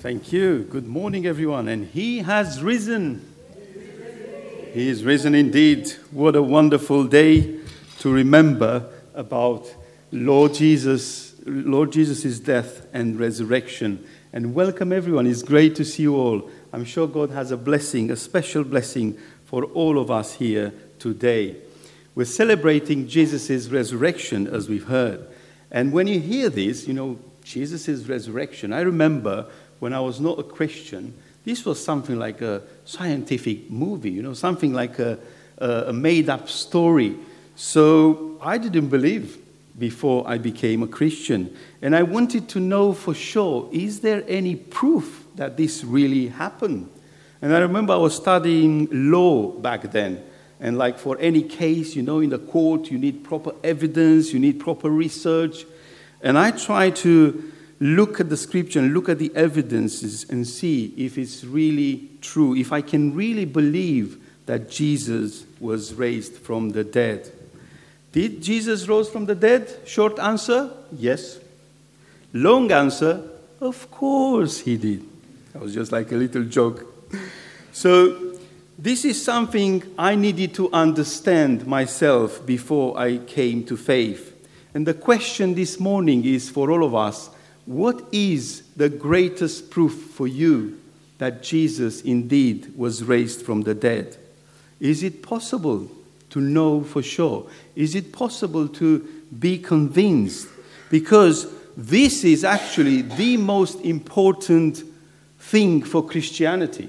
Thank you. Good morning, everyone. And he has risen. He is risen indeed. What a wonderful day to remember about Lord Jesus, Lord Jesus' death and resurrection. And welcome everyone. It's great to see you all. I'm sure God has a blessing, a special blessing for all of us here today. We're celebrating Jesus' resurrection, as we've heard. And when you hear this, you know, Jesus' resurrection, I remember when I was not a Christian, this was something like a scientific movie, you know, something like a, a made up story. So I didn't believe before I became a Christian. And I wanted to know for sure is there any proof that this really happened? And I remember I was studying law back then. And like for any case, you know, in the court, you need proper evidence, you need proper research. And I tried to look at the scripture and look at the evidences and see if it's really true, if I can really believe that Jesus was raised from the dead. Did Jesus rose from the dead? Short answer, yes. Long answer, of course he did. That was just like a little joke. So, this is something I needed to understand myself before I came to faith. And the question this morning is for all of us what is the greatest proof for you that Jesus indeed was raised from the dead? Is it possible to know for sure? Is it possible to be convinced? Because this is actually the most important thing for Christianity.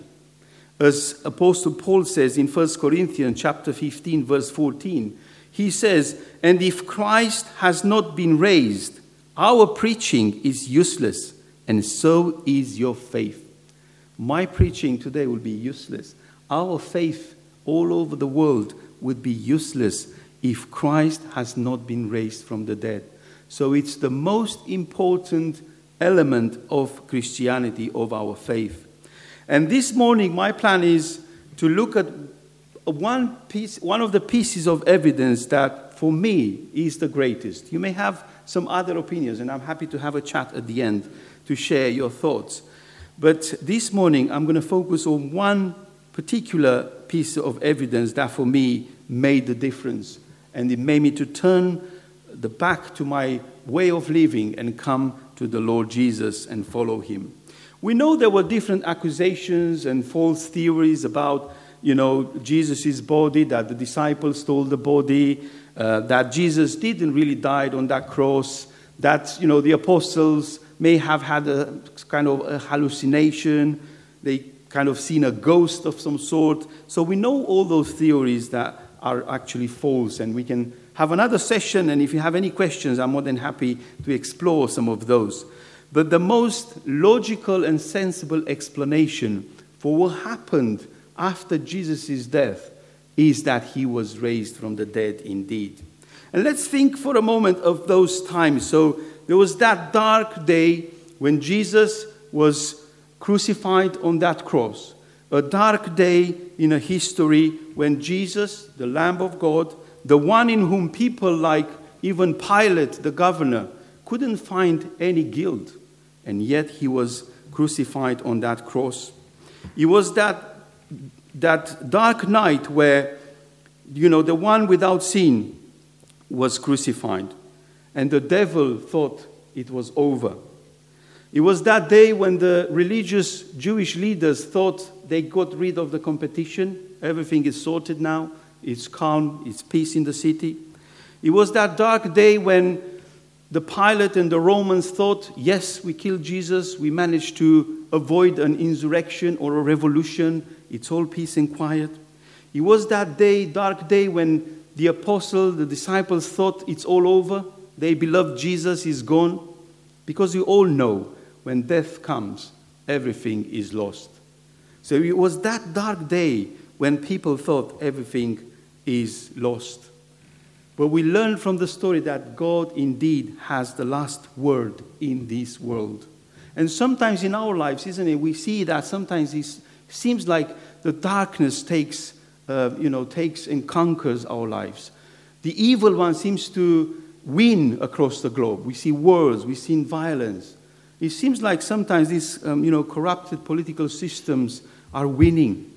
As Apostle Paul says in 1 Corinthians chapter 15 verse 14, he says, "And if Christ has not been raised, our preaching is useless, and so is your faith. My preaching today will be useless. Our faith all over the world would be useless if Christ has not been raised from the dead. So it's the most important element of Christianity, of our faith. And this morning, my plan is to look at one piece, one of the pieces of evidence that for me is the greatest. You may have some other opinions, and I'm happy to have a chat at the end to share your thoughts. But this morning, I'm going to focus on one particular piece of evidence that for me made the difference. And it made me to turn the back to my way of living and come to the Lord Jesus and follow him. We know there were different accusations and false theories about, you know, Jesus' body, that the disciples stole the body, uh, that Jesus didn't really die on that cross, that you know the apostles may have had a kind of a hallucination, they kind of seen a ghost of some sort. So we know all those theories that are actually false, and we can have another session. And if you have any questions, I'm more than happy to explore some of those. But the most logical and sensible explanation for what happened after Jesus' death is that he was raised from the dead indeed. And let's think for a moment of those times. So there was that dark day when Jesus was crucified on that cross. A dark day in a history when Jesus, the Lamb of God, the one in whom people like even Pilate, the governor, couldn't find any guilt, and yet he was crucified on that cross. It was that that dark night where, you know, the one without sin was crucified, and the devil thought it was over. It was that day when the religious Jewish leaders thought they got rid of the competition. Everything is sorted now. It's calm. It's peace in the city. It was that dark day when the Pilate and the Romans thought, yes, we killed Jesus. We managed to avoid an insurrection or a revolution. It's all peace and quiet. It was that day, dark day, when the apostle, the disciples thought it's all over. They beloved Jesus is gone. Because you all know when death comes, everything is lost. So it was that dark day when people thought everything is lost. But we learn from the story that God indeed has the last word in this world. And sometimes in our lives, isn't it, we see that sometimes seems like the darkness takes, uh, you know, takes and conquers our lives. The evil one seems to win across the globe. We see wars, we see violence. It seems like sometimes these um, you know, corrupted political systems are winning.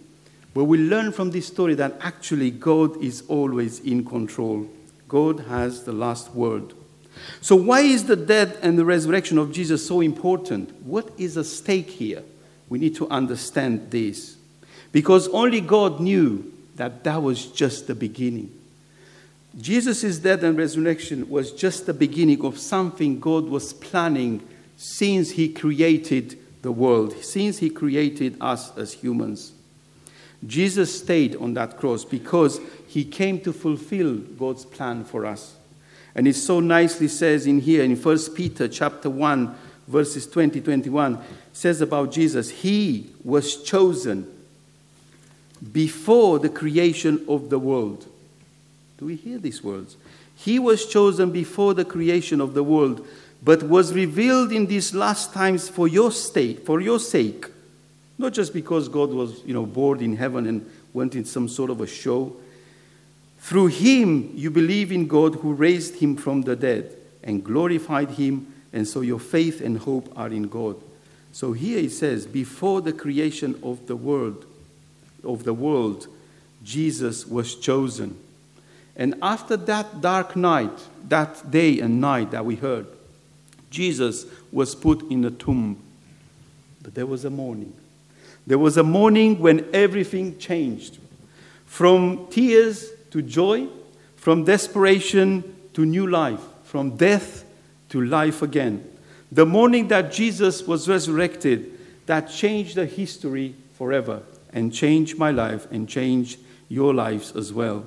But we learn from this story that actually God is always in control. God has the last word. So, why is the death and the resurrection of Jesus so important? What is at stake here? We need to understand this. Because only God knew that that was just the beginning. Jesus' death and resurrection was just the beginning of something God was planning since He created the world, since He created us as humans. Jesus stayed on that cross because He came to fulfill God's plan for us. And it so nicely says in here in 1 Peter chapter 1, verses 20, 21, says about Jesus, He was chosen before the creation of the world. Do we hear these words? He was chosen before the creation of the world, but was revealed in these last times for your sake, for your sake. Not just because God was, you know, bored in heaven and went in some sort of a show. Through him you believe in God who raised him from the dead and glorified him, and so your faith and hope are in God. So here it says, before the creation of the world, of the world, Jesus was chosen. And after that dark night, that day and night that we heard, Jesus was put in a tomb. But there was a morning. There was a morning when everything changed from tears to joy, from desperation to new life, from death to life again. The morning that Jesus was resurrected, that changed the history forever and changed my life and changed your lives as well.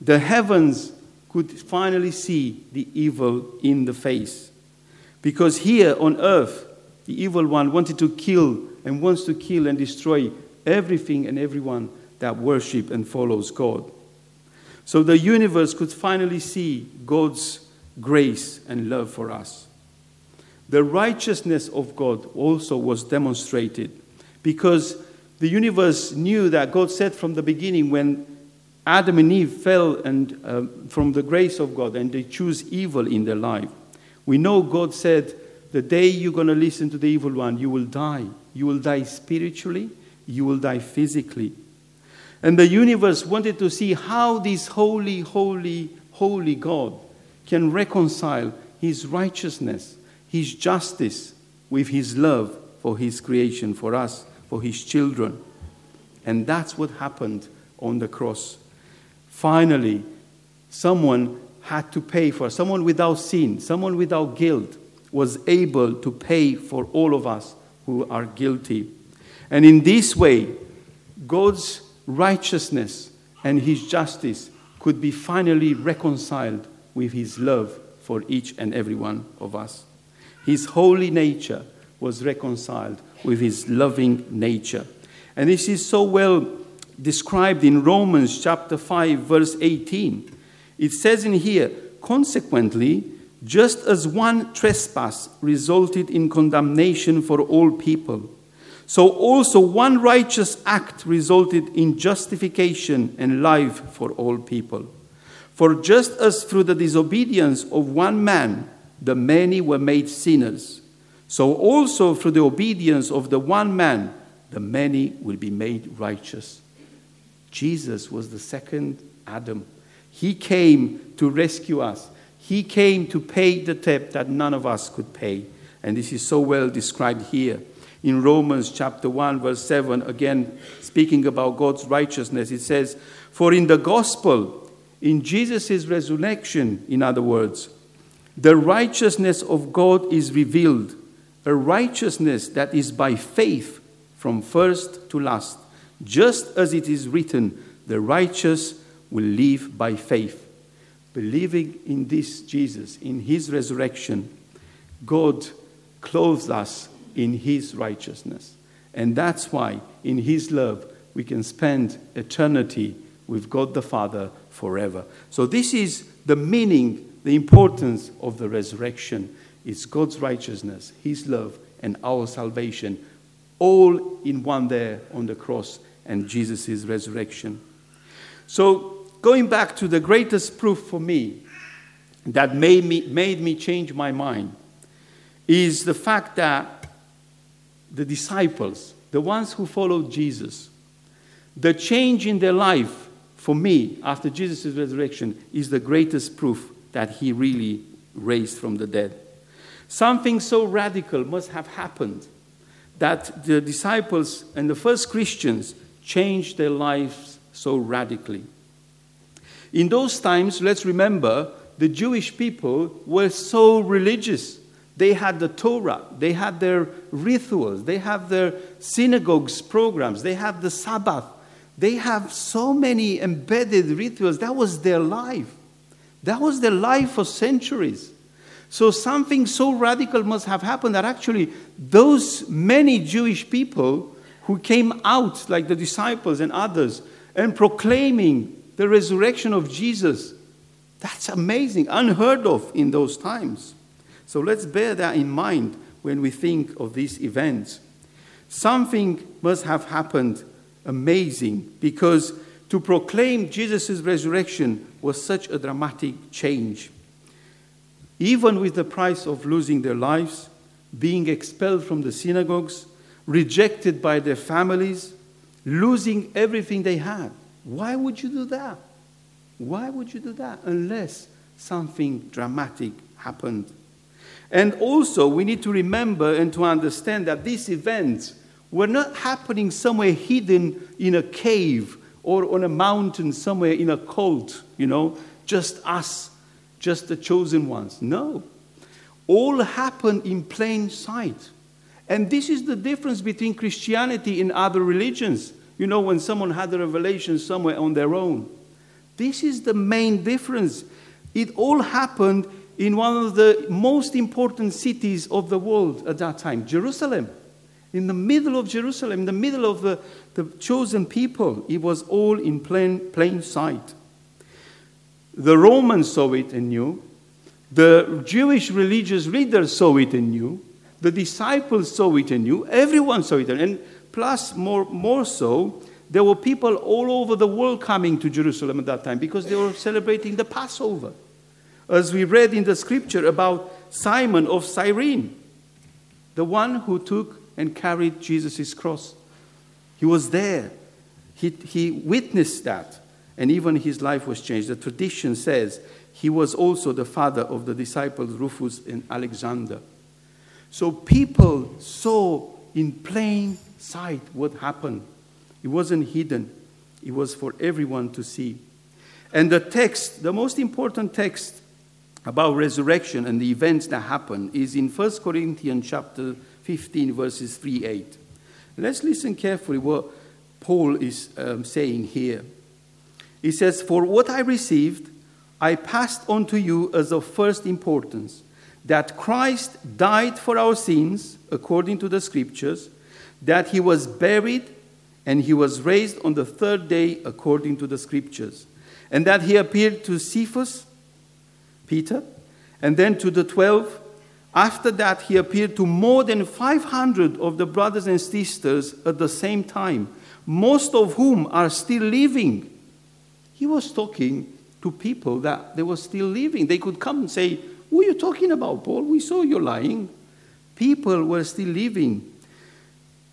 The heavens could finally see the evil in the face. Because here on earth, the evil one wanted to kill and wants to kill and destroy everything and everyone that worship and follows God. So the universe could finally see God's grace and love for us. The righteousness of God also was demonstrated because the universe knew that God said from the beginning when Adam and Eve fell and, uh, from the grace of God and they choose evil in their life. We know God said, The day you're going to listen to the evil one, you will die. You will die spiritually, you will die physically. And the universe wanted to see how this holy, holy, holy God can reconcile his righteousness, his justice, with his love for his creation, for us for his children. And that's what happened on the cross. Finally, someone had to pay for, someone without sin, someone without guilt, was able to pay for all of us who are guilty. And in this way, God's righteousness and his justice could be finally reconciled with his love for each and every one of us. His holy nature was reconciled with his loving nature. And this is so well described in Romans chapter 5, verse 18. It says in here, consequently, just as one trespass resulted in condemnation for all people, so also one righteous act resulted in justification and life for all people. For just as through the disobedience of one man the many were made sinners, so also through the obedience of the one man, the many will be made righteous. Jesus was the second Adam. He came to rescue us. He came to pay the debt that none of us could pay. And this is so well described here. In Romans chapter 1, verse 7, again speaking about God's righteousness, it says, For in the gospel, in Jesus' resurrection, in other words, the righteousness of God is revealed a righteousness that is by faith from first to last, just as it is written, the righteous will live by faith. Believing in this Jesus, in his resurrection, God clothes us in his righteousness. And that's why, in his love, we can spend eternity with God the Father forever. So, this is the meaning, the importance of the resurrection. It's God's righteousness, His love, and our salvation, all in one there on the cross and Jesus' resurrection. So, going back to the greatest proof for me that made me, made me change my mind is the fact that the disciples, the ones who followed Jesus, the change in their life for me after Jesus' resurrection is the greatest proof that he really raised from the dead. Something so radical must have happened that the disciples and the first Christians changed their lives so radically. In those times, let's remember, the Jewish people were so religious. They had the Torah, they had their rituals, they have their synagogues programs, they have the Sabbath. They have so many embedded rituals. That was their life. That was their life for centuries. So something so radical must have happened that actually those many Jewish people who came out, like the disciples and others, and proclaiming the resurrection of Jesus, that's amazing, unheard of in those times. So let's bear that in mind when we think of these events. Something must have happened amazing because to proclaim Jesus' resurrection was such a dramatic change even with the price of losing their lives, being expelled from the synagogues, rejected by their families, losing everything they had. Why would you do that? Why would you do that unless something dramatic happened? And also, we need to remember and to understand that these events were not happening somewhere hidden in a cave or on a mountain somewhere in a cult, you know, just us just the chosen ones. No. All happened in plain sight. And this is the difference between Christianity and other religions. You know, when someone had a revelation somewhere on their own. This is the main difference. It all happened in one of the most important cities of the world at that time, Jerusalem. In the middle of Jerusalem, in the middle of the, the chosen people, it was all in plain, plain sight. The Romans saw it and knew. The Jewish religious leaders saw it and knew. The disciples saw it and knew. Everyone saw it. And plus, more, more so, there were people all over the world coming to Jerusalem at that time because they were celebrating the Passover. As we read in the scripture about Simon of Cyrene, the one who took and carried Jesus' cross. He was there, he, he witnessed that and even his life was changed. The tradition says he was also the father of the disciples Rufus and Alexander. So people saw in plain sight what happened. It wasn't hidden, it was for everyone to see. And the text, the most important text about resurrection and the events that happen is in 1 Corinthians chapter 15 verses 3 8. Let's listen carefully what Paul is um, saying here. He says, For what I received, I passed on to you as of first importance that Christ died for our sins, according to the scriptures, that he was buried, and he was raised on the third day, according to the scriptures, and that he appeared to Cephas, Peter, and then to the twelve. After that, he appeared to more than 500 of the brothers and sisters at the same time, most of whom are still living he was talking to people that they were still living. They could come and say, Who are you talking about, Paul? We saw you lying. People were still living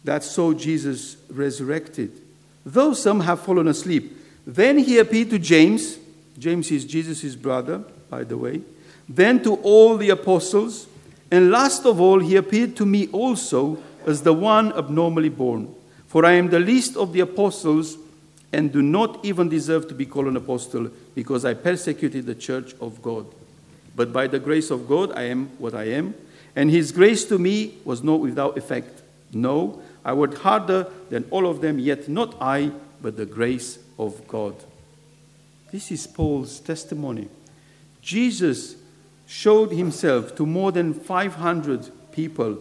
that saw Jesus resurrected. Though some have fallen asleep. Then he appeared to James. James is Jesus' brother, by the way. Then to all the apostles. And last of all, he appeared to me also as the one abnormally born. For I am the least of the apostles and do not even deserve to be called an apostle because I persecuted the church of God. But by the grace of God, I am what I am, and his grace to me was not without effect. No, I worked harder than all of them, yet not I, but the grace of God. This is Paul's testimony. Jesus showed himself to more than 500 people,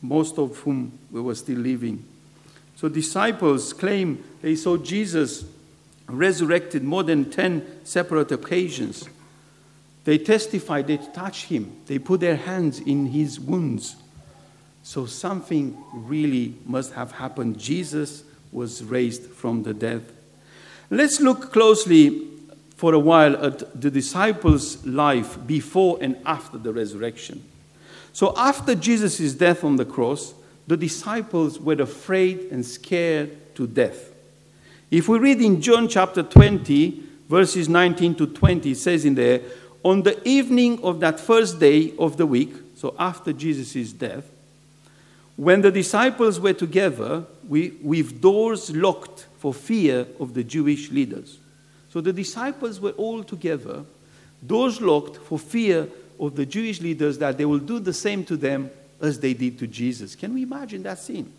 most of whom were still living. So disciples claim they saw Jesus resurrected more than 10 separate occasions. They testified they touched him, they put their hands in his wounds. So something really must have happened. Jesus was raised from the dead. Let's look closely for a while at the disciples' life before and after the resurrection. So after Jesus' death on the cross, the disciples were afraid and scared to death. If we read in John chapter 20, verses 19 to 20, it says in there, On the evening of that first day of the week, so after Jesus' death, when the disciples were together we, with doors locked for fear of the Jewish leaders. So the disciples were all together, doors locked for fear of the Jewish leaders that they will do the same to them as they did to Jesus. Can we imagine that scene?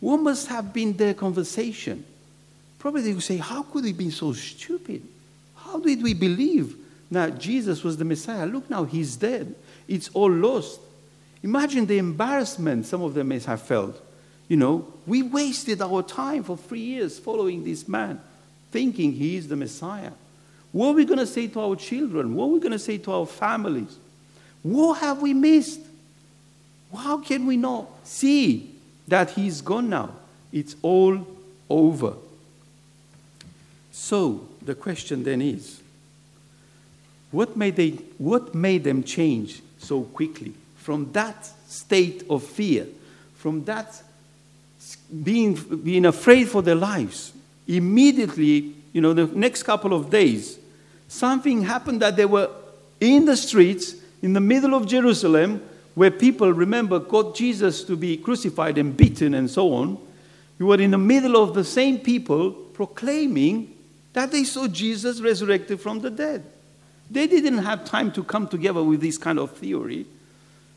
What must have been their conversation? Probably they would say, How could we be so stupid? How did we believe that Jesus was the Messiah? Look now, he's dead. It's all lost. Imagine the embarrassment some of them may have felt. You know, we wasted our time for three years following this man, thinking he is the Messiah. What are we going to say to our children? What are we going to say to our families? What have we missed? How can we not see that he's gone now? It's all over. So the question then is what made, they, what made them change so quickly from that state of fear, from that being, being afraid for their lives? Immediately, you know, the next couple of days, something happened that they were in the streets in the middle of Jerusalem where people, remember, got Jesus to be crucified and beaten and so on. You were in the middle of the same people proclaiming that they saw Jesus resurrected from the dead. They didn't have time to come together with this kind of theory.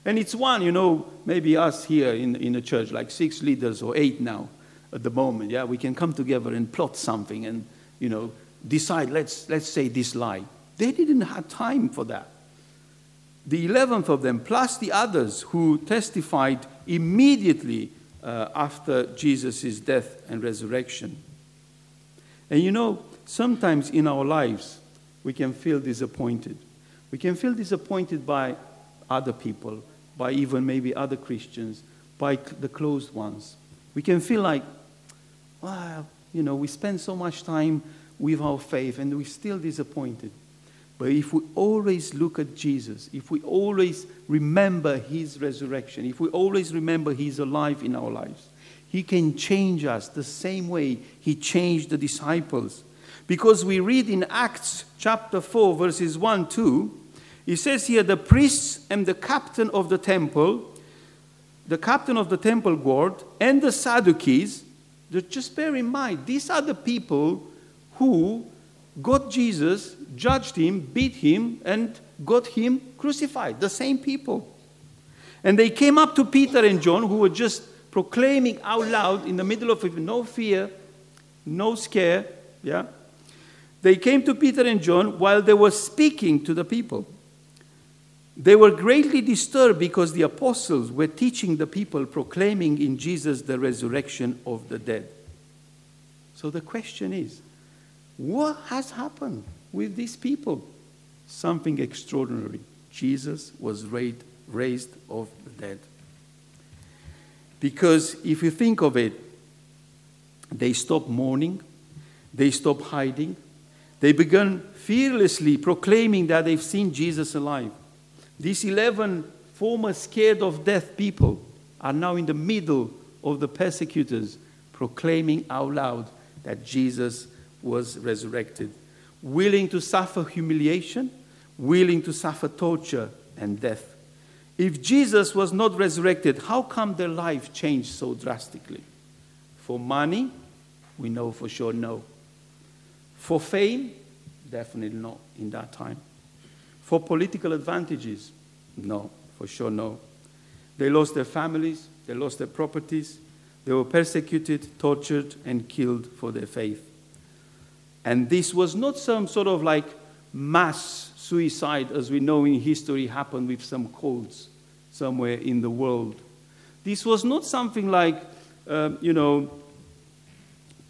And it's one, you know, maybe us here in, in the church, like six leaders or eight now at the moment, yeah, we can come together and plot something and, you know, decide, let's, let's say this lie. They didn't have time for that the 11th of them, plus the others who testified immediately uh, after Jesus' death and resurrection. And you know, sometimes in our lives, we can feel disappointed. We can feel disappointed by other people, by even maybe other Christians, by the closed ones. We can feel like, well, you know, we spend so much time with our faith and we're still disappointed. But if we always look at Jesus, if we always remember his resurrection, if we always remember he's alive in our lives, he can change us the same way he changed the disciples. Because we read in Acts chapter 4, verses 1 2, it says here, the priests and the captain of the temple, the captain of the temple guard, and the Sadducees, just bear in mind, these are the people who got Jesus, judged him, beat him, and got him crucified. The same people. And they came up to Peter and John, who were just proclaiming out loud in the middle of it, no fear, no scare. Yeah? They came to Peter and John while they were speaking to the people. They were greatly disturbed because the apostles were teaching the people, proclaiming in Jesus the resurrection of the dead. So the question is what has happened with these people? Something extraordinary. Jesus was raised, of the dead. Because if you think of it, they stopped mourning, they stopped hiding, they began fearlessly proclaiming that they've seen Jesus alive. These 11 former scared of death people are now in the middle of the persecutors, proclaiming out loud that Jesus was resurrected, willing to suffer humiliation, willing to suffer torture and death. If Jesus was not resurrected, how come their life changed so drastically? For money, we know for sure no. For fame, definitely not in that time. For political advantages, no, for sure no. They lost their families, they lost their properties, they were persecuted, tortured, and killed for their faith. And this was not some sort of like mass suicide, as we know in history happened with some cults somewhere in the world. This was not something like, um, you know,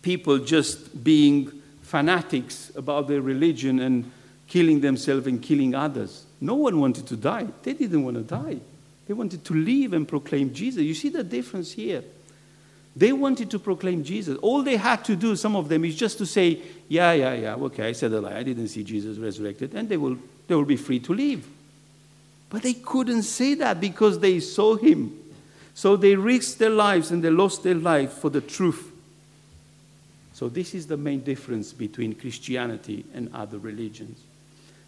people just being fanatics about their religion and killing themselves and killing others. No one wanted to die. They didn't want to die. They wanted to live and proclaim Jesus. You see the difference here. They wanted to proclaim Jesus. All they had to do, some of them, is just to say, Yeah, yeah, yeah, okay, I said a lie. I didn't see Jesus resurrected. And they will, they will be free to leave. But they couldn't say that because they saw him. So they risked their lives and they lost their life for the truth. So, this is the main difference between Christianity and other religions.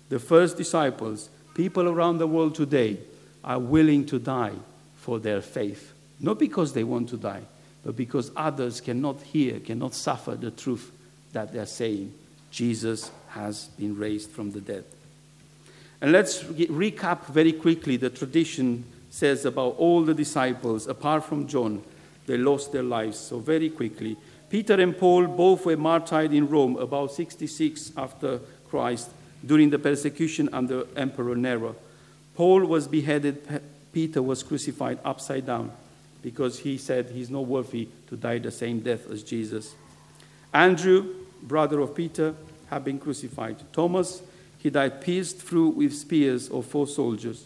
The first disciples, people around the world today, are willing to die for their faith. Not because they want to die, but because others cannot hear, cannot suffer the truth that they're saying. Jesus has been raised from the dead. And let's recap very quickly the tradition says about all the disciples, apart from John, they lost their lives. So, very quickly, Peter and Paul both were martyred in Rome about 66 after Christ during the persecution under Emperor Nero. Paul was beheaded, Peter was crucified upside down because he said he's not worthy to die the same death as Jesus. Andrew, brother of Peter, had been crucified. Thomas, he died pierced through with spears of four soldiers.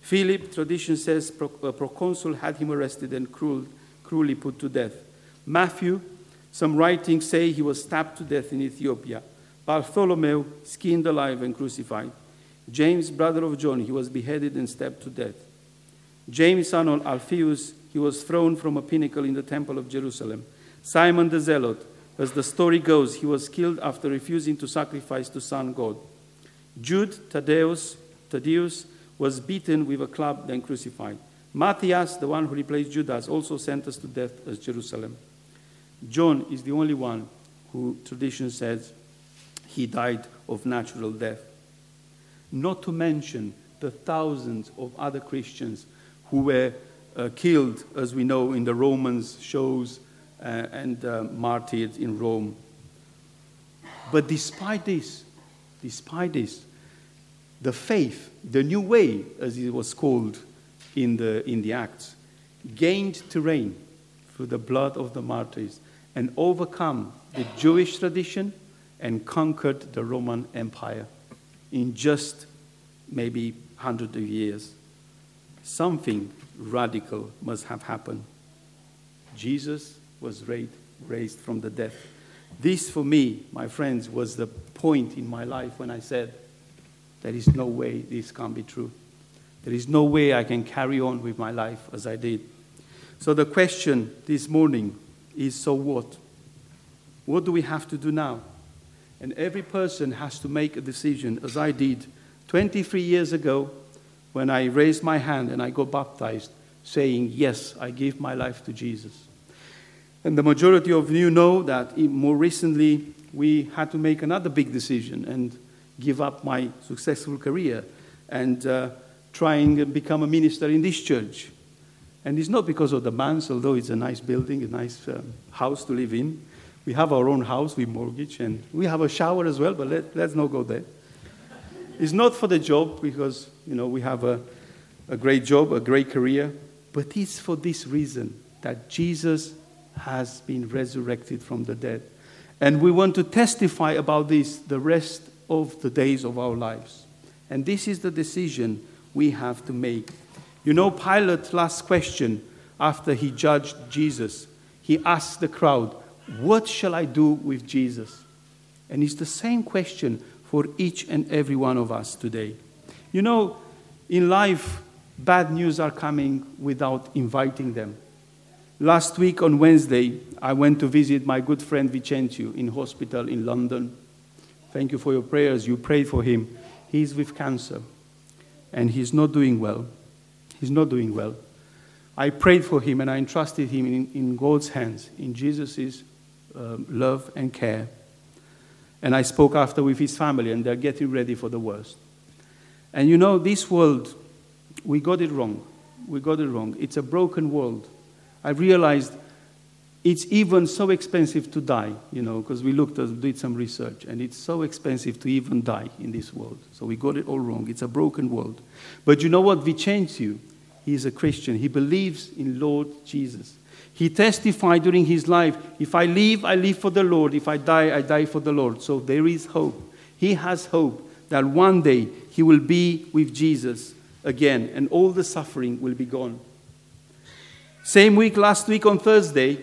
Philip, tradition says, a proconsul had him arrested and cruel, cruelly put to death. Matthew, some writings say he was stabbed to death in Ethiopia. Bartholomew, skinned alive and crucified. James, brother of John, he was beheaded and stabbed to death. James, son of Alphaeus, he was thrown from a pinnacle in the temple of Jerusalem. Simon the Zealot, as the story goes, he was killed after refusing to sacrifice to sun god. Jude Thaddeus, Thaddeus was beaten with a club, then crucified. Matthias, the one who replaced Judas, also sentenced to death as Jerusalem. John is the only one who tradition says he died of natural death. Not to mention the thousands of other Christians who were uh, killed, as we know in the Romans shows, uh, and uh, martyred in Rome. But despite this, despite this, the faith, the new way, as it was called in the, in the Acts, gained terrain through the blood of the martyrs and overcome the Jewish tradition and conquered the Roman Empire in just maybe 100 of years. Something radical must have happened. Jesus was raised from the dead. This, for me, my friends, was the point in my life when I said, There is no way this can be true. There is no way I can carry on with my life as I did. So, the question this morning is so what? What do we have to do now? And every person has to make a decision, as I did 23 years ago when I raised my hand and I got baptized, saying, Yes, I give my life to Jesus. And the majority of you know that more recently we had to make another big decision and give up my successful career and uh, try and become a minister in this church. And it's not because of the manse, although it's a nice building, a nice um, house to live in. We have our own house, we mortgage, and we have a shower as well, but let, let's not go there. It's not for the job because, you know, we have a, a great job, a great career, but it's for this reason that Jesus has been resurrected from the dead. And we want to testify about this the rest of the days of our lives. And this is the decision we have to make. You know, Pilate's last question after he judged Jesus, he asked the crowd, What shall I do with Jesus? And it's the same question for each and every one of us today. You know, in life, bad news are coming without inviting them. Last week on Wednesday, I went to visit my good friend Vicencio in hospital in London. Thank you for your prayers. You prayed for him. He's with cancer and he's not doing well. He's not doing well. I prayed for him and I entrusted him in, in God's hands, in Jesus' um, love and care. And I spoke after with his family, and they're getting ready for the worst. And you know, this world, we got it wrong. We got it wrong. It's a broken world. I realized it's even so expensive to die, you know, because we looked at, did some research, and it's so expensive to even die in this world. So we got it all wrong. It's a broken world. But you know what? Vicencio, he's a Christian. He believes in Lord Jesus. He testified during his life if I live, I live for the Lord. If I die, I die for the Lord. So there is hope. He has hope that one day he will be with Jesus again and all the suffering will be gone. Same week, last week on Thursday,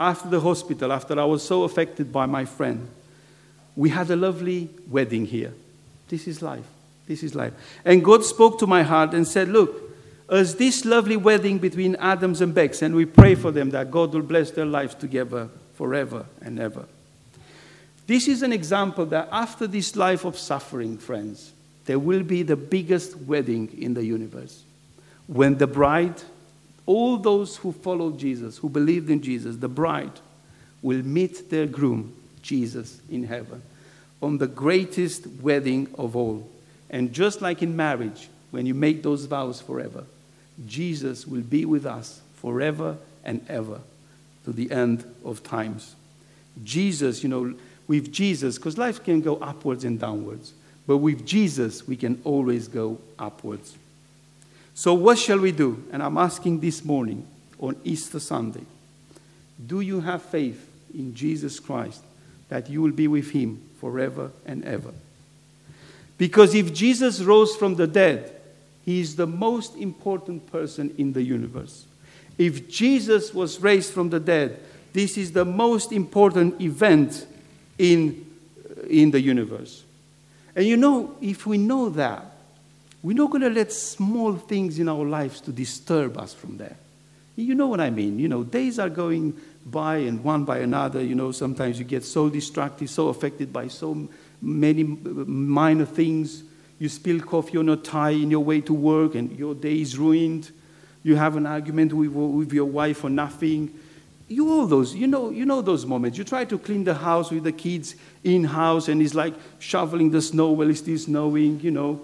after the hospital, after I was so affected by my friend, we had a lovely wedding here. This is life. This is life. And God spoke to my heart and said, Look, as this lovely wedding between Adams and Becks, and we pray for them that God will bless their lives together forever and ever. This is an example that after this life of suffering, friends, there will be the biggest wedding in the universe. When the bride, all those who followed Jesus, who believed in Jesus, the bride will meet their groom, Jesus, in heaven, on the greatest wedding of all. And just like in marriage, when you make those vows forever, Jesus will be with us forever and ever to the end of times. Jesus, you know, with Jesus, because life can go upwards and downwards, but with Jesus, we can always go upwards. So, what shall we do? And I'm asking this morning on Easter Sunday do you have faith in Jesus Christ that you will be with him forever and ever? Because if Jesus rose from the dead, he is the most important person in the universe. If Jesus was raised from the dead, this is the most important event in, uh, in the universe. And you know, if we know that, we're not going to let small things in our lives to disturb us from there. You know what I mean? You know, days are going by and one by another. You know, sometimes you get so distracted, so affected by so many minor things you spill coffee on your tie in your way to work and your day is ruined. You have an argument with, with your wife for nothing. You all those, you know, you know those moments. You try to clean the house with the kids in house and it's like shoveling the snow while it's still snowing, you know.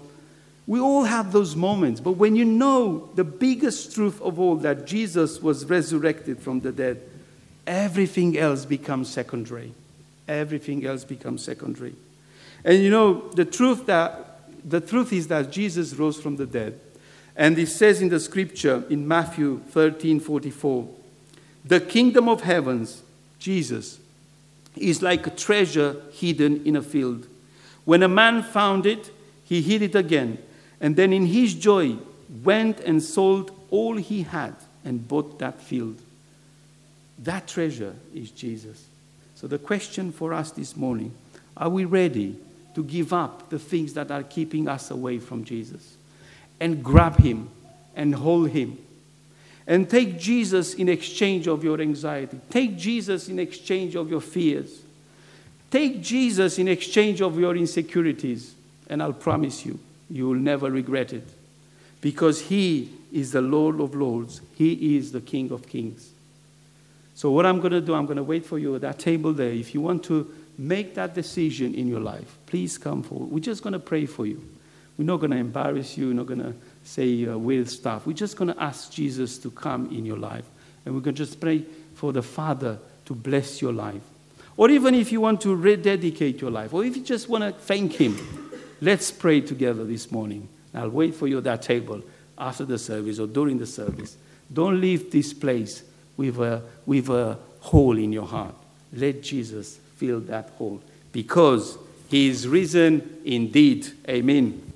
We all have those moments. But when you know the biggest truth of all that Jesus was resurrected from the dead, everything else becomes secondary. Everything else becomes secondary. And you know, the truth that the truth is that Jesus rose from the dead. And it says in the scripture in Matthew 13 44, the kingdom of heavens, Jesus, is like a treasure hidden in a field. When a man found it, he hid it again, and then in his joy went and sold all he had and bought that field. That treasure is Jesus. So the question for us this morning are we ready to give up the things that are keeping us away from Jesus and grab Him and hold Him. And take Jesus in exchange of your anxiety. Take Jesus in exchange of your fears. Take Jesus in exchange of your insecurities. And I'll promise you, you will never regret it. Because He is the Lord of Lords, He is the King of Kings. So, what I'm going to do, I'm going to wait for you at that table there. If you want to make that decision in your life, please come forward. We're just going to pray for you. We're not going to embarrass you. We're not going to say uh, weird stuff. We're just going to ask Jesus to come in your life. And we're going to just pray for the Father to bless your life. Or even if you want to rededicate your life, or if you just want to thank Him, let's pray together this morning. I'll wait for you at that table after the service or during the service. Don't leave this place with a, with a hole in your heart. Let Jesus fill that hole because he is risen indeed. Amen.